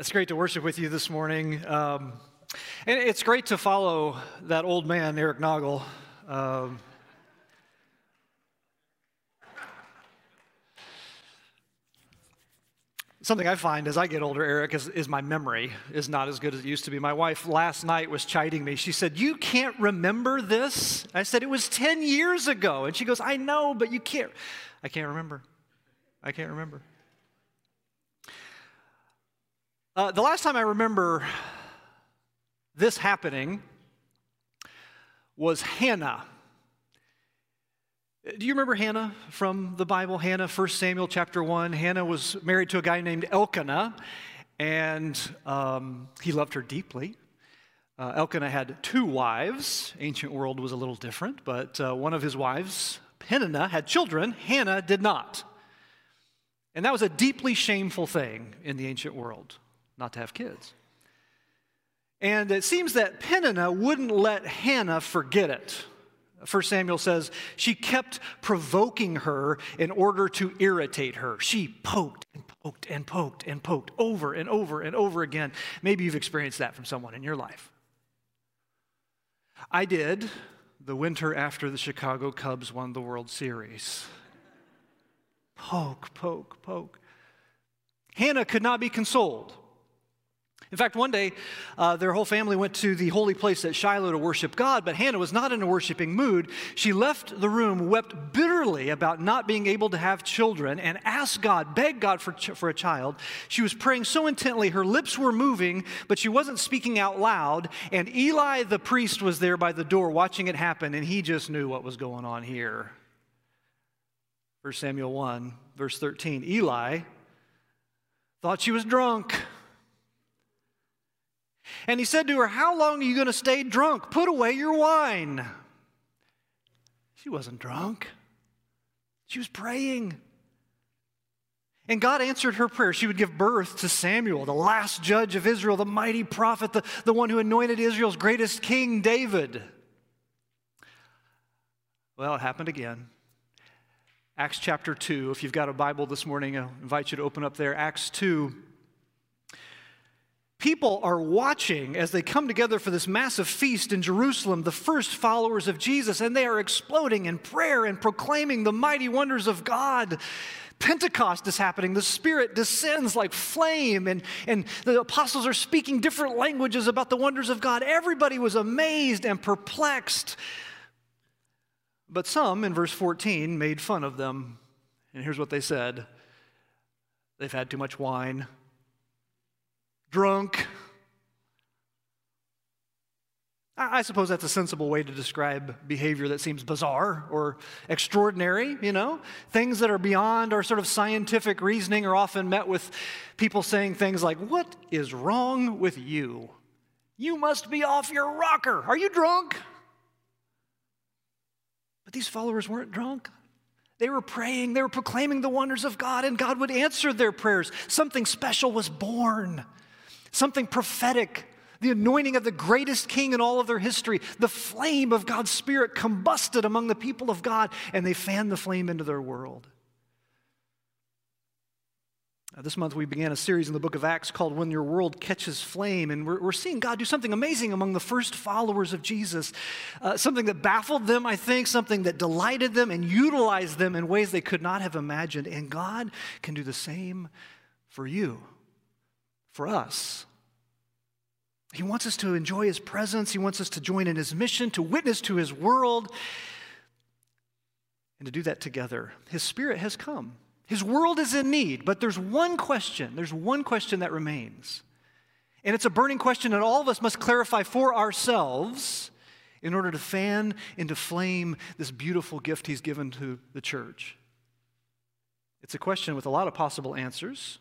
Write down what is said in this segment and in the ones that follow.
It's great to worship with you this morning. Um, and it's great to follow that old man, Eric Noggle. Um, something I find as I get older, Eric, is, is, my memory is not as good as it used to be. My wife last night was chiding me. She said, You can't remember this? I said, It was 10 years ago. And she goes, I know, but you can't. I can't remember. I can't remember. Uh, the last time I remember this happening was Hannah. Do you remember Hannah from the Bible? Hannah, 1 Samuel chapter 1. Hannah was married to a guy named Elkanah, and um, he loved her deeply. Uh, Elkanah had two wives. Ancient world was a little different, but uh, one of his wives, Peninnah, had children. Hannah did not. And that was a deeply shameful thing in the ancient world not to have kids. And it seems that Peninnah wouldn't let Hannah forget it. First Samuel says she kept provoking her in order to irritate her. She poked and poked and poked and poked over and over and over again. Maybe you've experienced that from someone in your life. I did the winter after the Chicago Cubs won the World Series. Poke, poke, poke. Hannah could not be consoled. In fact, one day, uh, their whole family went to the holy place at Shiloh to worship God, but Hannah was not in a worshiping mood. She left the room, wept bitterly about not being able to have children, and asked God, begged God for, for a child. She was praying so intently, her lips were moving, but she wasn't speaking out loud. And Eli, the priest, was there by the door watching it happen, and he just knew what was going on here. 1 Samuel 1, verse 13 Eli thought she was drunk. And he said to her, How long are you going to stay drunk? Put away your wine. She wasn't drunk, she was praying. And God answered her prayer. She would give birth to Samuel, the last judge of Israel, the mighty prophet, the, the one who anointed Israel's greatest king, David. Well, it happened again. Acts chapter 2. If you've got a Bible this morning, I invite you to open up there. Acts 2 People are watching as they come together for this massive feast in Jerusalem, the first followers of Jesus, and they are exploding in prayer and proclaiming the mighty wonders of God. Pentecost is happening. The Spirit descends like flame, and, and the apostles are speaking different languages about the wonders of God. Everybody was amazed and perplexed. But some, in verse 14, made fun of them. And here's what they said They've had too much wine drunk. I suppose that's a sensible way to describe behavior that seems bizarre or extraordinary, you know? Things that are beyond our sort of scientific reasoning are often met with people saying things like, What is wrong with you? You must be off your rocker. Are you drunk? But these followers weren't drunk. They were praying, they were proclaiming the wonders of God, and God would answer their prayers. Something special was born something prophetic, the anointing of the greatest king in all of their history. The flame of God's Spirit combusted among the people of God, and they fanned the flame into their world. Uh, this month, we began a series in the book of Acts called When Your World Catches Flame, and we're, we're seeing God do something amazing among the first followers of Jesus. Uh, something that baffled them, I think, something that delighted them and utilized them in ways they could not have imagined. And God can do the same for you for us. He wants us to enjoy His presence. He wants us to join in His mission, to witness to His world, and to do that together. His Spirit has come. His world is in need, but there's one question. There's one question that remains. And it's a burning question that all of us must clarify for ourselves in order to fan into flame this beautiful gift He's given to the church. It's a question with a lot of possible answers.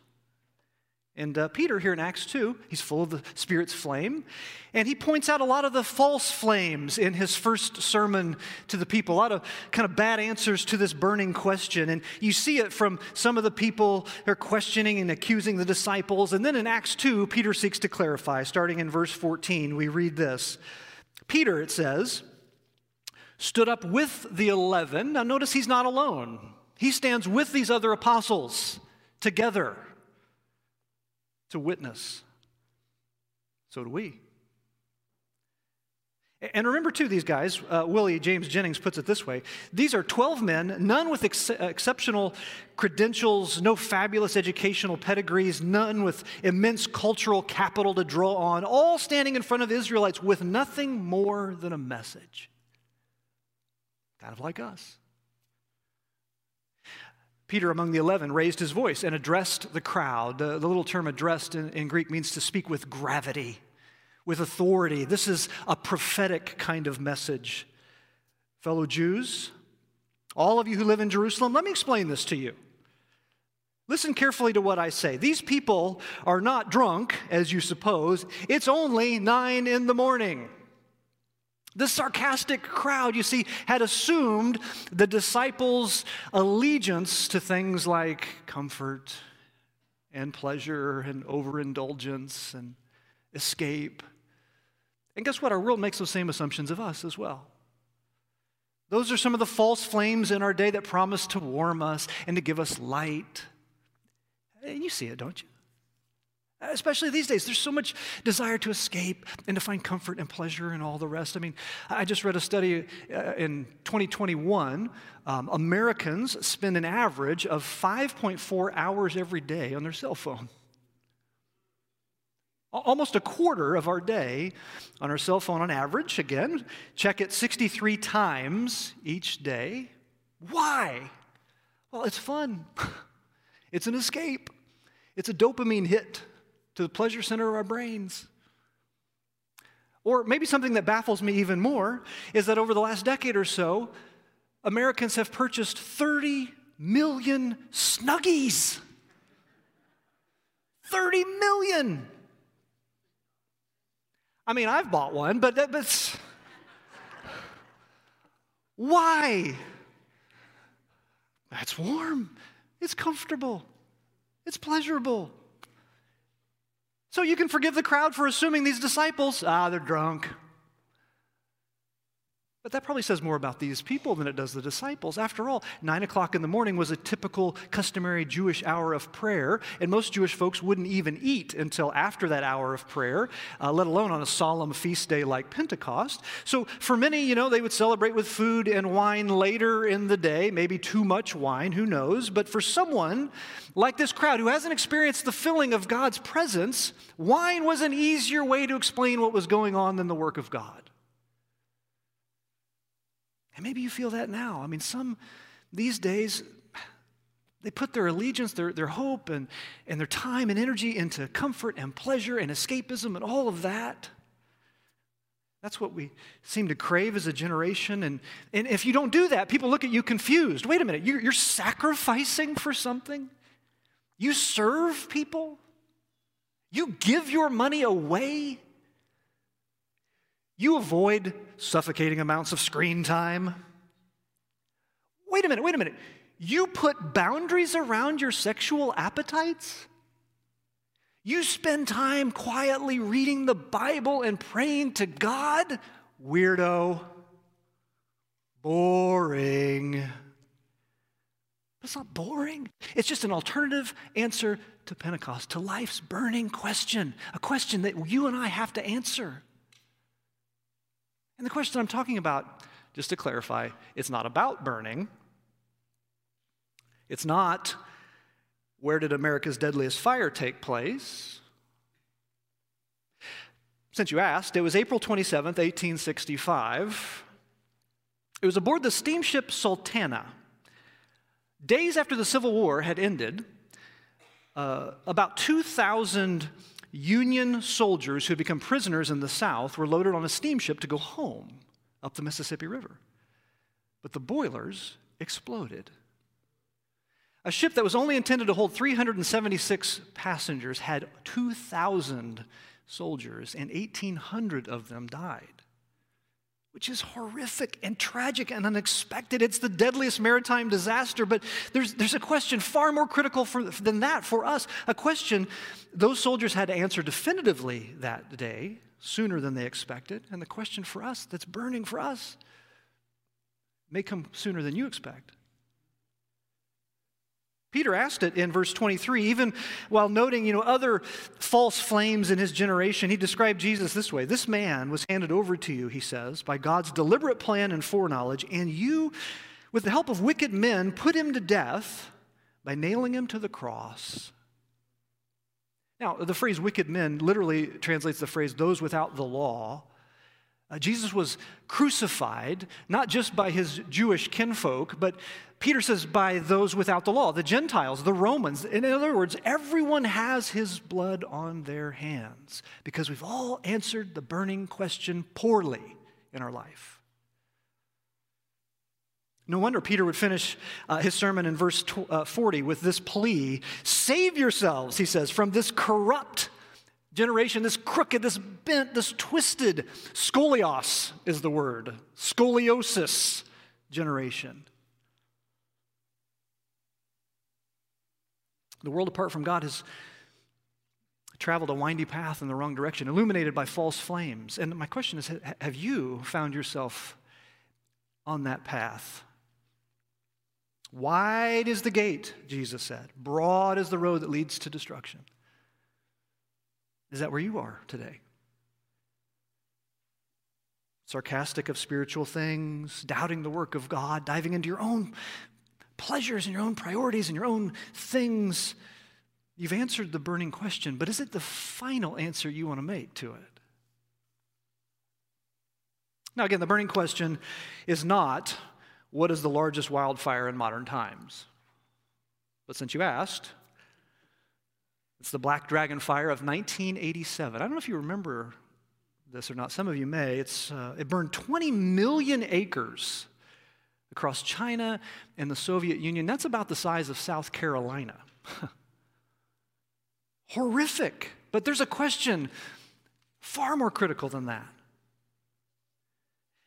And uh, Peter, here in Acts 2, he's full of the Spirit's flame. And he points out a lot of the false flames in his first sermon to the people, a lot of kind of bad answers to this burning question. And you see it from some of the people who are questioning and accusing the disciples. And then in Acts 2, Peter seeks to clarify. Starting in verse 14, we read this Peter, it says, stood up with the eleven. Now notice he's not alone, he stands with these other apostles together to witness So do we. And remember, too, these guys, uh, Willie James Jennings puts it this way these are 12 men, none with ex- exceptional credentials, no fabulous educational pedigrees, none with immense cultural capital to draw on, all standing in front of Israelites with nothing more than a message. Kind of like us. Peter, among the eleven, raised his voice and addressed the crowd. The, the little term addressed in, in Greek means to speak with gravity with authority. This is a prophetic kind of message. Fellow Jews, all of you who live in Jerusalem, let me explain this to you. Listen carefully to what I say. These people are not drunk, as you suppose. It's only nine in the morning. This sarcastic crowd, you see, had assumed the disciples' allegiance to things like comfort and pleasure and overindulgence and escape. And guess what? Our world makes those same assumptions of us as well. Those are some of the false flames in our day that promise to warm us and to give us light. And you see it, don't you? Especially these days, there's so much desire to escape and to find comfort and pleasure and all the rest. I mean, I just read a study uh, in 2021. Um, Americans spend an average of 5.4 hours every day on their cell phone. Almost a quarter of our day on our cell phone on average, again, check it 63 times each day. Why? Well, it's fun, it's an escape, it's a dopamine hit to the pleasure center of our brains. Or maybe something that baffles me even more is that over the last decade or so, Americans have purchased 30 million snuggies. 30 million. I mean, I've bought one, but that's why? That's warm. It's comfortable. It's pleasurable. So you can forgive the crowd for assuming these disciples, ah, they're drunk. But that probably says more about these people than it does the disciples. After all, nine o'clock in the morning was a typical, customary Jewish hour of prayer, and most Jewish folks wouldn't even eat until after that hour of prayer, uh, let alone on a solemn feast day like Pentecost. So for many, you know, they would celebrate with food and wine later in the day, maybe too much wine, who knows. But for someone like this crowd who hasn't experienced the filling of God's presence, wine was an easier way to explain what was going on than the work of God. And maybe you feel that now. I mean, some these days, they put their allegiance, their, their hope, and, and their time and energy into comfort and pleasure and escapism and all of that. That's what we seem to crave as a generation. And, and if you don't do that, people look at you confused. Wait a minute, you're, you're sacrificing for something? You serve people? You give your money away? You avoid suffocating amounts of screen time. Wait a minute, wait a minute. You put boundaries around your sexual appetites? You spend time quietly reading the Bible and praying to God? Weirdo. Boring. It's not boring. It's just an alternative answer to Pentecost, to life's burning question, a question that you and I have to answer. And the question I'm talking about, just to clarify, it's not about burning. It's not where did America's deadliest fire take place? Since you asked, it was April 27th, 1865. It was aboard the steamship Sultana. Days after the Civil War had ended, uh, about 2,000 Union soldiers who had become prisoners in the South were loaded on a steamship to go home up the Mississippi River. But the boilers exploded. A ship that was only intended to hold 376 passengers had 2,000 soldiers, and 1,800 of them died which is horrific and tragic and unexpected. It's the deadliest maritime disaster. But there's, there's a question far more critical for, than that for us. A question those soldiers had to answer definitively that day, sooner than they expected. And the question for us that's burning for us may come sooner than you expect. Peter asked it in verse 23, even while noting, you know, other false flames in his generation. He described Jesus this way This man was handed over to you, he says, by God's deliberate plan and foreknowledge, and you, with the help of wicked men, put him to death by nailing him to the cross. Now, the phrase wicked men literally translates the phrase those without the law. Uh, Jesus was crucified not just by his Jewish kinfolk, but Peter says by those without the law, the Gentiles, the Romans. In other words, everyone has his blood on their hands because we've all answered the burning question poorly in our life. No wonder Peter would finish uh, his sermon in verse uh, 40 with this plea Save yourselves, he says, from this corrupt generation, this crooked, this bent, this twisted, scolios is the word, scoliosis generation. The world apart from God has traveled a windy path in the wrong direction, illuminated by false flames. And my question is have you found yourself on that path? Wide is the gate, Jesus said. Broad is the road that leads to destruction. Is that where you are today? Sarcastic of spiritual things, doubting the work of God, diving into your own pleasures and your own priorities and your own things. You've answered the burning question, but is it the final answer you want to make to it? Now, again, the burning question is not what is the largest wildfire in modern times? But since you asked, it's the Black Dragon Fire of 1987. I don't know if you remember this or not. Some of you may. It's, uh, it burned 20 million acres across China and the Soviet Union. That's about the size of South Carolina. Horrific. But there's a question far more critical than that.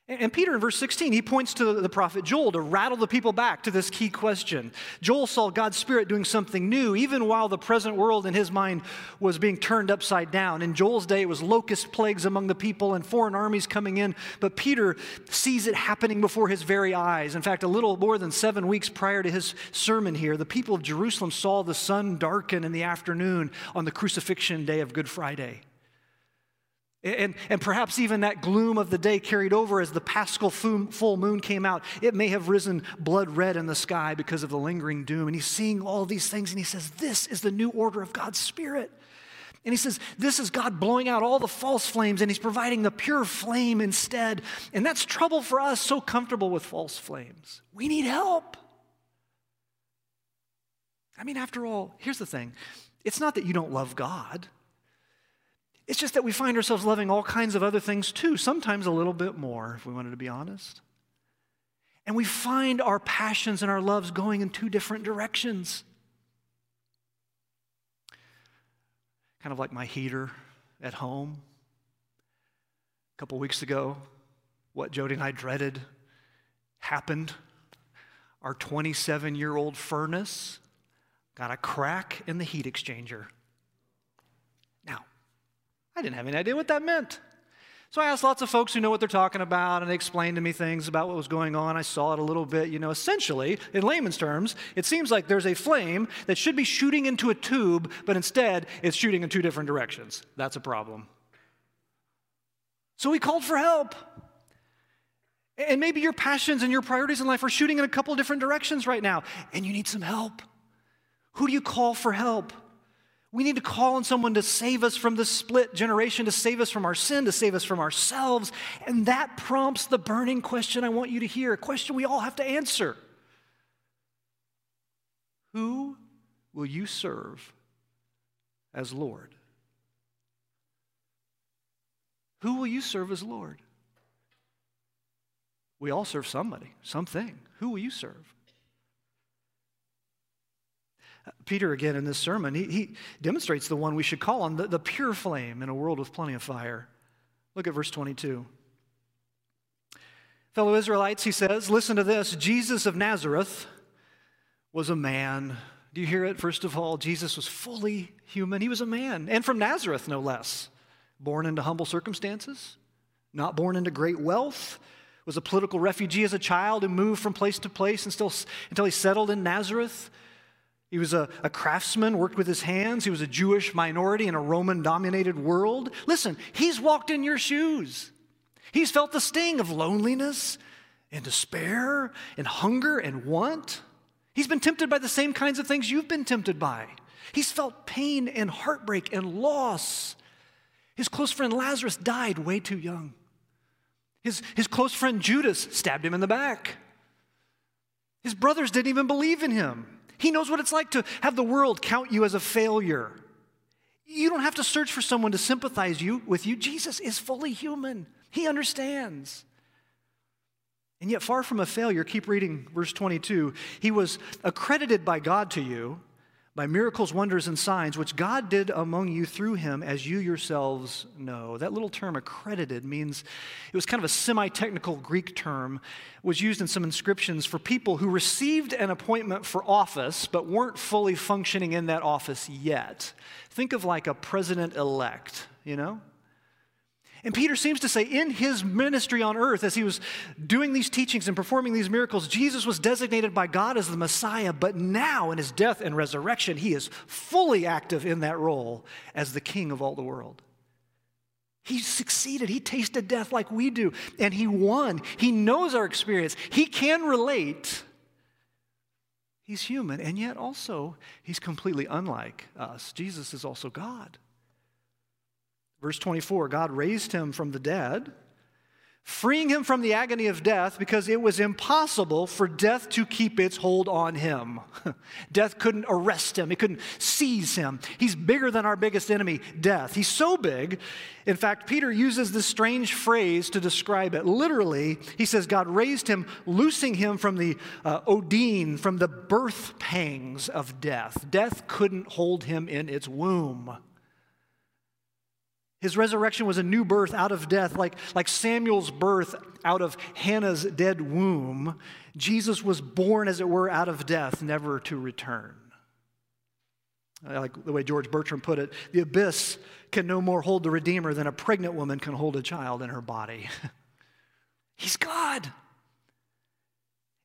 And Peter in verse 16, he points to the prophet Joel to rattle the people back to this key question. Joel saw God's Spirit doing something new, even while the present world in his mind was being turned upside down. In Joel's day, it was locust plagues among the people and foreign armies coming in, but Peter sees it happening before his very eyes. In fact, a little more than seven weeks prior to his sermon here, the people of Jerusalem saw the sun darken in the afternoon on the crucifixion day of Good Friday. And, and perhaps even that gloom of the day carried over as the paschal full moon came out. It may have risen blood red in the sky because of the lingering doom. And he's seeing all these things and he says, This is the new order of God's Spirit. And he says, This is God blowing out all the false flames and he's providing the pure flame instead. And that's trouble for us, so comfortable with false flames. We need help. I mean, after all, here's the thing it's not that you don't love God. It's just that we find ourselves loving all kinds of other things too, sometimes a little bit more, if we wanted to be honest. And we find our passions and our loves going in two different directions. Kind of like my heater at home. A couple weeks ago, what Jody and I dreaded happened. Our 27 year old furnace got a crack in the heat exchanger. I didn't have any idea what that meant. So I asked lots of folks who know what they're talking about, and they explained to me things about what was going on. I saw it a little bit. You know, essentially, in layman's terms, it seems like there's a flame that should be shooting into a tube, but instead it's shooting in two different directions. That's a problem. So we called for help. And maybe your passions and your priorities in life are shooting in a couple different directions right now, and you need some help. Who do you call for help? We need to call on someone to save us from the split generation, to save us from our sin, to save us from ourselves. And that prompts the burning question I want you to hear a question we all have to answer Who will you serve as Lord? Who will you serve as Lord? We all serve somebody, something. Who will you serve? Peter, again, in this sermon, he, he demonstrates the one we should call on the, the pure flame in a world with plenty of fire. Look at verse 22. Fellow Israelites, he says, listen to this Jesus of Nazareth was a man. Do you hear it? First of all, Jesus was fully human. He was a man, and from Nazareth, no less. Born into humble circumstances, not born into great wealth, was a political refugee as a child and moved from place to place and still, until he settled in Nazareth He was a, a, craftsman, worked with his hands. He was a Jewish minority in a Roman dominated world. Listen, he's walked in your shoes. He's felt the sting of loneliness and despair and hunger and want. He's been tempted by the same kinds of things you've been tempted by. He's felt pain and heartbreak and loss. His close friend Lazarus died way too young. His, his close friend Judas stabbed him in the back. His brothers didn't even believe in him. He knows what it's like to have the world count you as a failure. You don't have to search for someone to sympathize you with you. Jesus is fully human. He understands. And yet, far from a failure, keep reading verse 22. He was accredited by God to you by miracles, wonders, and signs, which God did among you through him, as you yourselves know. That little term, accredited, means it was kind of a semi technical Greek term, was used in some inscriptions for people who received an appointment for office but weren't fully functioning in that office yet. Think of like a president elect, you know? And Peter seems to say in his ministry on earth, as he was doing these teachings and performing these miracles, Jesus was designated by God as the Messiah, but now in his death and resurrection, he is fully active in that role as the king of all the world. He succeeded. He tasted death like we do, and he won. He knows our experience. He can relate. He's human, and yet also he's completely unlike us. Jesus is also God. Verse 24 God raised him from the dead, freeing him from the agony of death because it was impossible for death to keep its hold on him. death couldn't arrest him, it couldn't seize him. He's bigger than our biggest enemy, death. He's so big. In fact, Peter uses this strange phrase to describe it. Literally, he says God raised him, loosing him from the uh, Odin, from the birth pangs of death. Death couldn't hold him in its womb. His resurrection was a new birth out of death, like, like Samuel's birth out of Hannah's dead womb. Jesus was born, as it were, out of death, never to return. I like the way George Bertram put it the abyss can no more hold the Redeemer than a pregnant woman can hold a child in her body. He's God.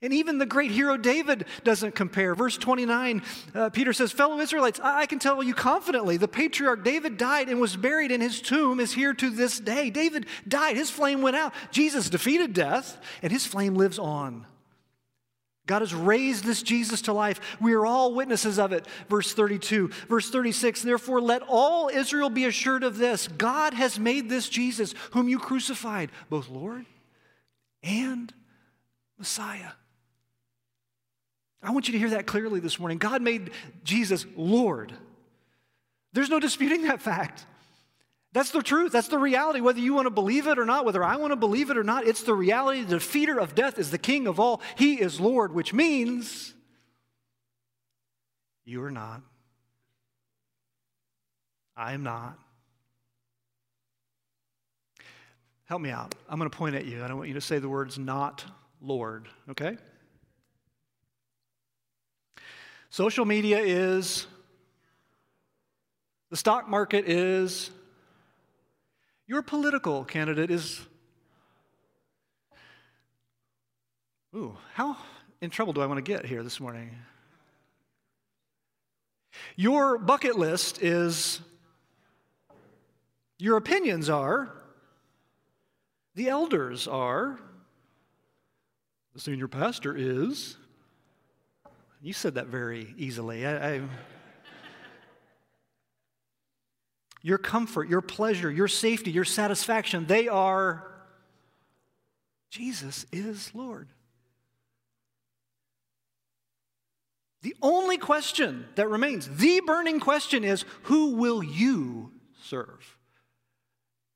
And even the great hero David doesn't compare. Verse 29, uh, Peter says, Fellow Israelites, I-, I can tell you confidently, the patriarch David died and was buried, and his tomb is here to this day. David died, his flame went out. Jesus defeated death, and his flame lives on. God has raised this Jesus to life. We are all witnesses of it. Verse 32. Verse 36 Therefore, let all Israel be assured of this God has made this Jesus, whom you crucified, both Lord and Messiah. I want you to hear that clearly this morning. God made Jesus Lord. There's no disputing that fact. That's the truth. That's the reality. Whether you want to believe it or not, whether I want to believe it or not, it's the reality. The defeater of death is the king of all. He is Lord, which means you are not. I am not. Help me out. I'm going to point at you. I don't want you to say the words not Lord, okay? Social media is, the stock market is, your political candidate is. Ooh, how in trouble do I want to get here this morning? Your bucket list is, your opinions are, the elders are, the senior pastor is, you said that very easily. I, I, your comfort, your pleasure, your safety, your satisfaction, they are Jesus is Lord. The only question that remains, the burning question is who will you serve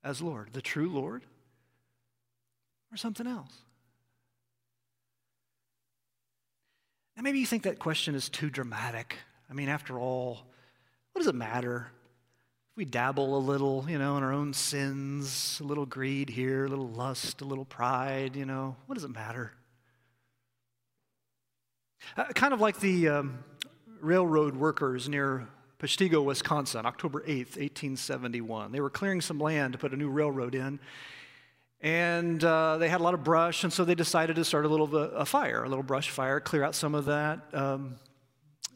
as Lord? The true Lord or something else? Maybe you think that question is too dramatic. I mean, after all, what does it matter? If we dabble a little, you know, in our own sins, a little greed here, a little lust, a little pride, you know, what does it matter? Uh, kind of like the um, railroad workers near Peshtigo, Wisconsin, October 8th, 1871. They were clearing some land to put a new railroad in, and uh, they had a lot of brush, and so they decided to start a little a fire, a little brush fire, clear out some of that. Um,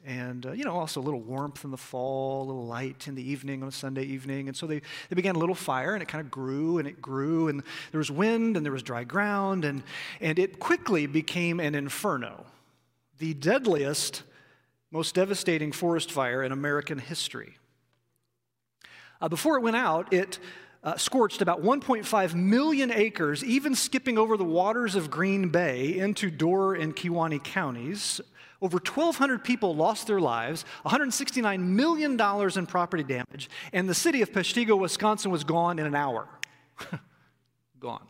and uh, you know also a little warmth in the fall a little light in the evening on a sunday evening and so they, they began a little fire and it kind of grew and it grew and there was wind and there was dry ground and, and it quickly became an inferno the deadliest most devastating forest fire in american history uh, before it went out it uh, scorched about 1.5 million acres, even skipping over the waters of Green Bay into Door and Kewaunee counties. Over 1,200 people lost their lives, $169 million in property damage, and the city of Peshtigo, Wisconsin was gone in an hour. gone.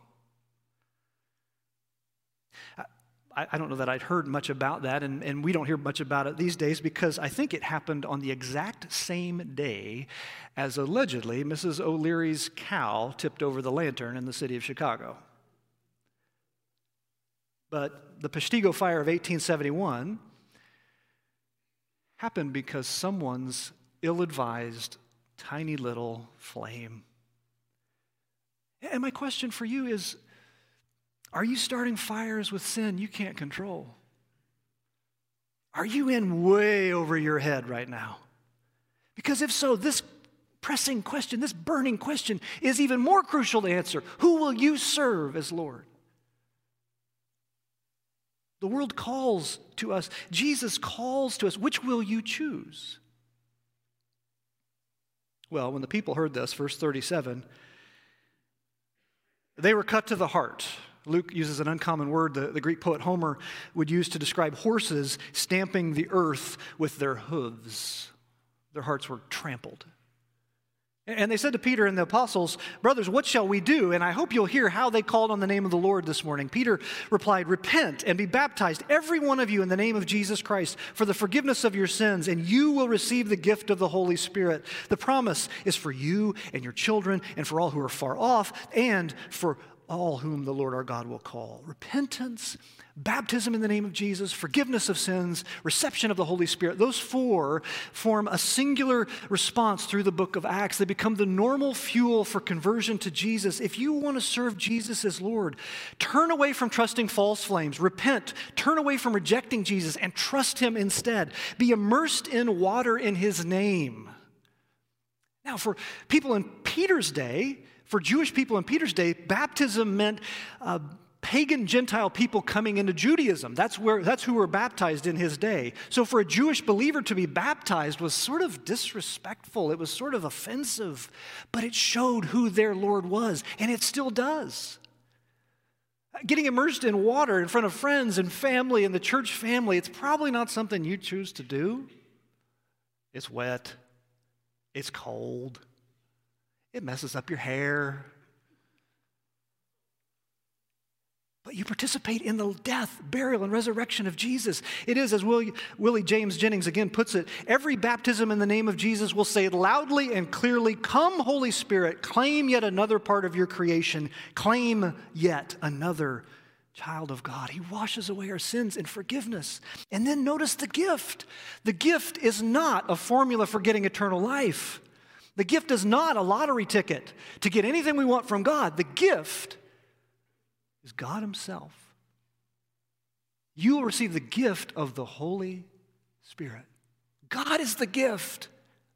I, I, don't know that I'd heard much about that, and, and we don't hear much about it these days because I think it happened on the exact same day as allegedly Mrs. O'Leary's cow tipped over the lantern in the city of Chicago. But the Peshtigo fire of 1871 happened because someone's ill advised, tiny little flame. And my question for you is are you starting fires with sin you can't control? Are you in way over your head right now? Because if so, this pressing question, this burning question, is even more crucial to answer. Who will you serve as Lord? The world calls to us, Jesus calls to us. Which will you choose? Well, when the people heard this, verse 37, they were cut to the heart. Luke uses an uncommon word the, the Greek poet Homer would use to describe horses stamping the earth with their hooves. Their hearts were trampled. And they said to Peter and the apostles, Brothers, what shall we do? And I hope you'll hear how they called on the name of the Lord this morning. Peter replied, Repent and be baptized, every one of you, in the name of Jesus Christ, for the forgiveness of your sins, and you will receive the gift of the Holy Spirit. The promise is for you and your children, and for all who are far off, and for all whom the Lord our God will call. Repentance, baptism in the name of Jesus, forgiveness of sins, reception of the Holy Spirit, those four form a singular response through the book of Acts. They become the normal fuel for conversion to Jesus. If you want to serve Jesus as Lord, turn away from trusting false flames, repent, turn away from rejecting Jesus, and trust Him instead. Be immersed in water in His name. Now, for people in Peter's day, for Jewish people in Peter's day, baptism meant uh, pagan Gentile people coming into Judaism. That's, where, that's who were baptized in his day. So for a Jewish believer to be baptized was sort of disrespectful, it was sort of offensive, but it showed who their Lord was, and it still does. Getting immersed in water in front of friends and family and the church family, it's probably not something you choose to do. It's wet, it's cold, it messes up your hair. But you participate in the death, burial, and resurrection of Jesus. It is, as Willie, Willie James Jennings again puts it, every baptism in the name of Jesus will say loudly and clearly, Come, Holy Spirit, claim yet another part of your creation, claim yet another child of God. He washes away our sins in forgiveness. And then notice the gift. The gift is not a formula for getting eternal life. The gift is not a lottery ticket to get anything we want from God. The gift is God Himself. You will receive the gift of the Holy Spirit. God is the gift,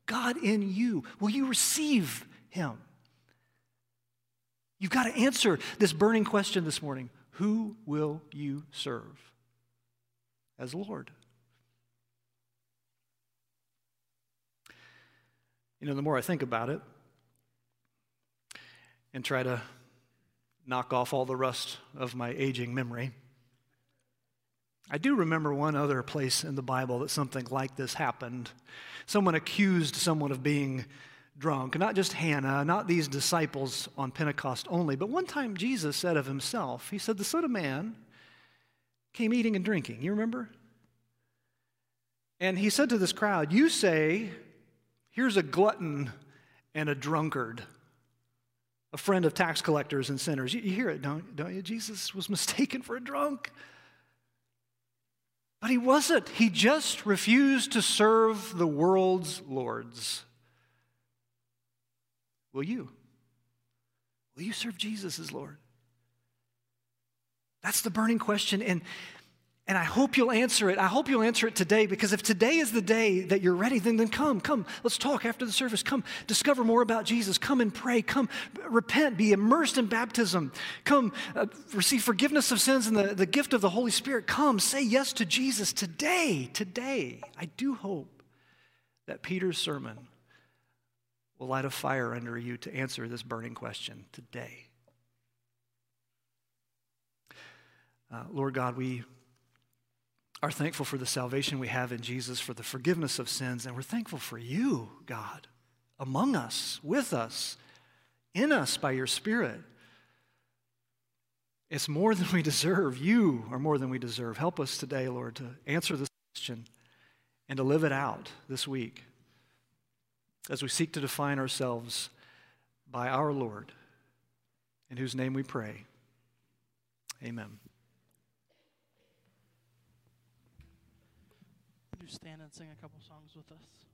God in you. Will you receive Him? You've got to answer this burning question this morning Who will you serve as Lord? You know, the more I think about it and try to knock off all the rust of my aging memory, I do remember one other place in the Bible that something like this happened. Someone accused someone of being drunk, not just Hannah, not these disciples on Pentecost only, but one time Jesus said of himself, He said, The Son of Man came eating and drinking. You remember? And he said to this crowd, You say, Here's a glutton and a drunkard, a friend of tax collectors and sinners. You, hear it, don't, don't you? Jesus was mistaken for a drunk. But he wasn't. He just refused to serve the world's lords. Will you? Will you serve Jesus as Lord? That's the burning question. And And I hope you'll answer it. I hope you'll answer it today because if today is the day that you're ready, then, then come, come. Let's talk after the service. Come discover more about Jesus. Come and pray. Come repent. Be immersed in baptism. Come uh, receive forgiveness of sins and the, the gift of the Holy Spirit. Come say yes to Jesus today. Today. I do hope that Peter's sermon will light a fire under you to answer this burning question today. Uh, Lord God, we are thankful for the salvation we have in Jesus, for the forgiveness of sins, and we're thankful for you, God, among us, with us, in us by your Spirit. It's more than we deserve. You are more than we deserve. Help us today, Lord, to answer this question and to live it out this week as we seek to define ourselves by our Lord, in whose name we pray. Amen. Stand and sing a couple songs with us?